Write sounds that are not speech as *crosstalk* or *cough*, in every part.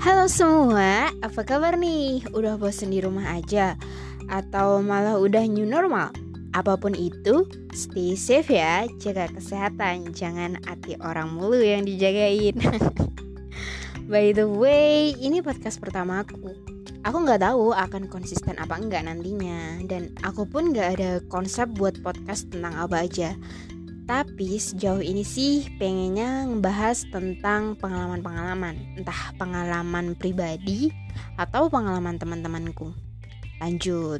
Halo semua, apa kabar nih? Udah bosen di rumah aja? Atau malah udah new normal? Apa pun itu, stay safe ya, jaga kesehatan, jangan hati orang mulu yang dijagain. *laughs* By the way, ini podcast pertama aku. Aku nggak tahu akan konsisten apa enggak nantinya, dan aku pun nggak ada konsep buat podcast tentang apa aja. Tapi sejauh ini sih pengennya ngebahas tentang pengalaman-pengalaman. Entah pengalaman pribadi atau pengalaman teman-temanku. Lanjut,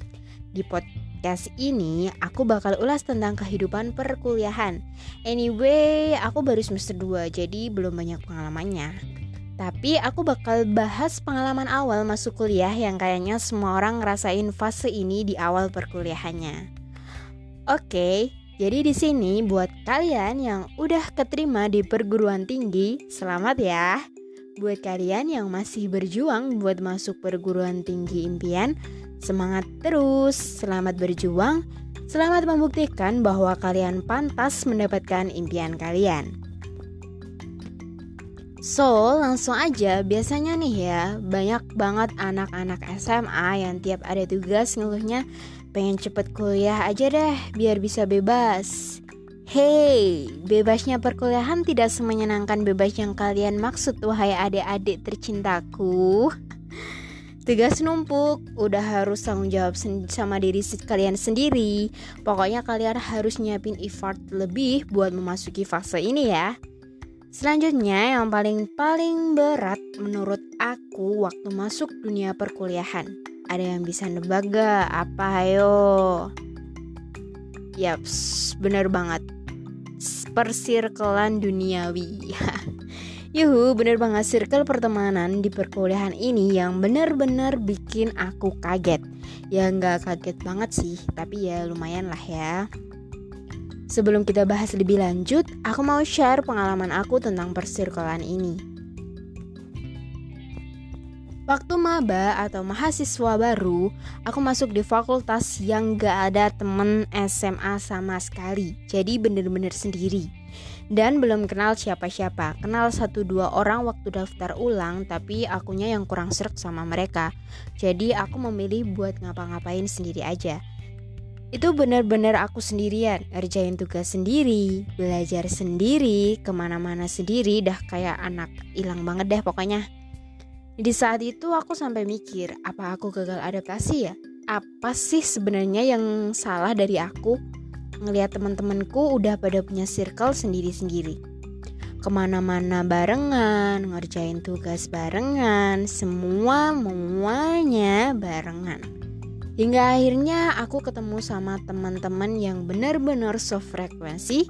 di podcast ini aku bakal ulas tentang kehidupan perkuliahan. Anyway, aku baru semester 2 jadi belum banyak pengalamannya. Tapi aku bakal bahas pengalaman awal masuk kuliah yang kayaknya semua orang ngerasain fase ini di awal perkuliahannya. Oke, okay, jadi di sini buat kalian yang udah keterima di perguruan tinggi, selamat ya. Buat kalian yang masih berjuang buat masuk perguruan tinggi impian, semangat terus, selamat berjuang, selamat membuktikan bahwa kalian pantas mendapatkan impian kalian. So, langsung aja, biasanya nih ya, banyak banget anak-anak SMA yang tiap ada tugas ngeluhnya pengen cepet kuliah aja deh biar bisa bebas. Hey, bebasnya perkuliahan tidak semenyenangkan bebas yang kalian maksud wahai adik-adik tercintaku. Tugas numpuk, udah harus tanggung jawab sama diri kalian sendiri. Pokoknya kalian harus nyiapin effort lebih buat memasuki fase ini ya. Selanjutnya yang paling-paling berat menurut aku waktu masuk dunia perkuliahan ada yang bisa nebak gak? Apa ayo? Yaps, bener banget. Persirkelan duniawi. *laughs* Yuhu, bener banget circle pertemanan di perkuliahan ini yang bener-bener bikin aku kaget. Ya nggak kaget banget sih, tapi ya lumayan lah ya. Sebelum kita bahas lebih lanjut, aku mau share pengalaman aku tentang persirkelan ini. Waktu maba atau mahasiswa baru, aku masuk di fakultas yang gak ada temen SMA sama sekali. Jadi bener-bener sendiri. Dan belum kenal siapa-siapa. Kenal satu dua orang waktu daftar ulang, tapi akunya yang kurang serak sama mereka. Jadi aku memilih buat ngapa-ngapain sendiri aja. Itu bener-bener aku sendirian, ngerjain tugas sendiri, belajar sendiri, ke mana-mana sendiri, dah kayak anak hilang banget deh pokoknya. Di saat itu aku sampai mikir, apa aku gagal adaptasi ya? Apa sih sebenarnya yang salah dari aku? Ngelihat teman-temanku udah pada punya circle sendiri-sendiri. Ke mana-mana barengan, ngerjain tugas barengan, semua semuanya barengan. Hingga akhirnya aku ketemu sama teman-teman yang benar-benar sefrekuensi,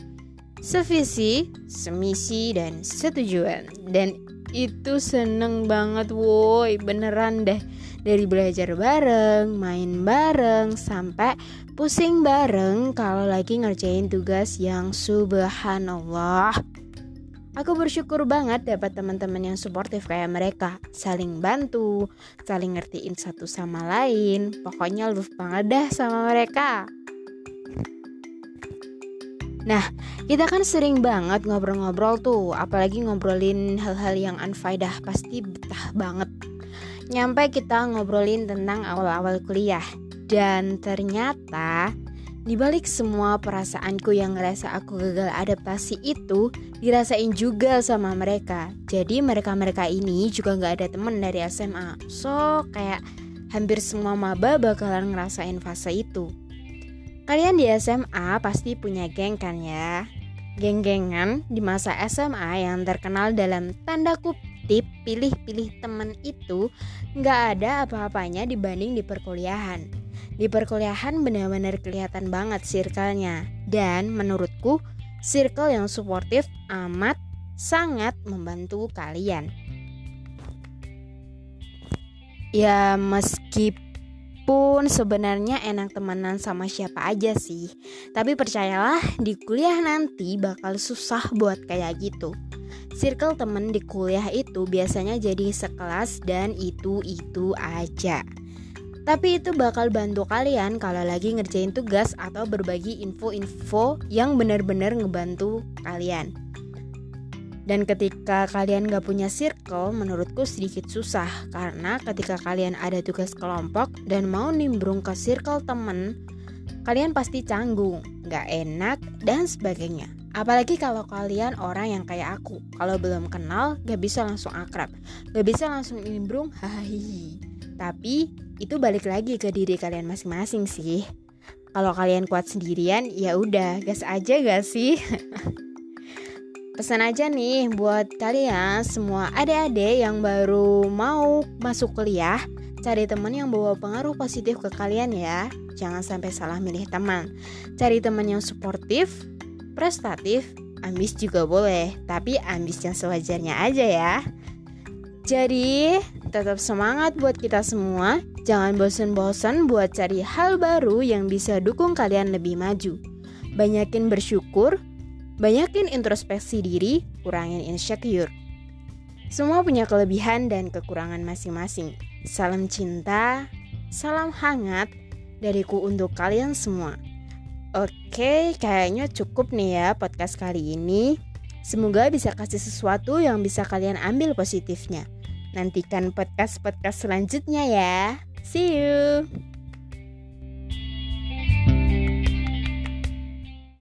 sevisi, semisi, dan setujuan. Dan itu seneng banget woi. Beneran deh. Dari belajar bareng main bareng sampai pusing bareng kalau lagi ngerjain tugas yang subhanallah Aku bersyukur banget dapat teman-teman yang suportif kayak mereka Saling bantu, saling ngertiin satu sama lain Pokoknya love banget dah sama mereka Nah, kita kan sering banget ngobrol-ngobrol tuh, apalagi ngobrolin hal-hal yang unfaedah pasti betah banget. Nyampe kita ngobrolin tentang awal-awal kuliah. Dan ternyata di balik semua perasaanku yang ngerasa aku gagal adaptasi itu dirasain juga sama mereka. Jadi mereka-mereka ini juga nggak ada temen dari SMA. So kayak hampir semua maba bakalan ngerasain fase itu. Kalian di SMA pasti punya geng kan ya? Geng-gengan di masa SMA yang terkenal dalam tanda kutip pilih-pilih temen itu nggak ada apa-apanya dibanding di perkuliahan. Di perkuliahan benar-benar kelihatan banget circle-nya dan menurutku circle yang suportif amat sangat membantu kalian. Ya meskipun pun sebenarnya enak temenan sama siapa aja sih. Tapi percayalah di kuliah nanti bakal susah buat kayak gitu. Circle temen di kuliah itu biasanya jadi sekelas dan itu-itu aja. Tapi itu bakal bantu kalian kalau lagi ngerjain tugas atau berbagi info-info yang benar-benar ngebantu kalian. Dan ketika kalian gak punya circle, menurutku sedikit susah karena ketika kalian ada tugas kelompok dan mau nimbrung ke circle temen, kalian pasti canggung, gak enak, dan sebagainya. Apalagi kalau kalian orang yang kayak aku, kalau belum kenal gak bisa langsung akrab, gak bisa langsung nimbrung, hahihi. Tapi itu balik lagi ke diri kalian masing-masing sih. Kalau kalian kuat sendirian, ya udah, gas aja gak sih? *laughs* Pesan aja nih buat kalian semua adik-adik yang baru mau masuk kuliah, cari teman yang bawa pengaruh positif ke kalian ya. Jangan sampai salah milih teman. Cari teman yang suportif, prestatif, ambis juga boleh, tapi ambis yang sewajarnya aja ya. Jadi, tetap semangat buat kita semua. Jangan bosan-bosan buat cari hal baru yang bisa dukung kalian lebih maju. Banyakin bersyukur, Banyakin introspeksi diri, kurangin insecure. Semua punya kelebihan dan kekurangan masing-masing. Salam cinta, salam hangat dariku untuk kalian semua. Oke, kayaknya cukup nih ya podcast kali ini. Semoga bisa kasih sesuatu yang bisa kalian ambil positifnya. Nantikan podcast-podcast selanjutnya ya. See you.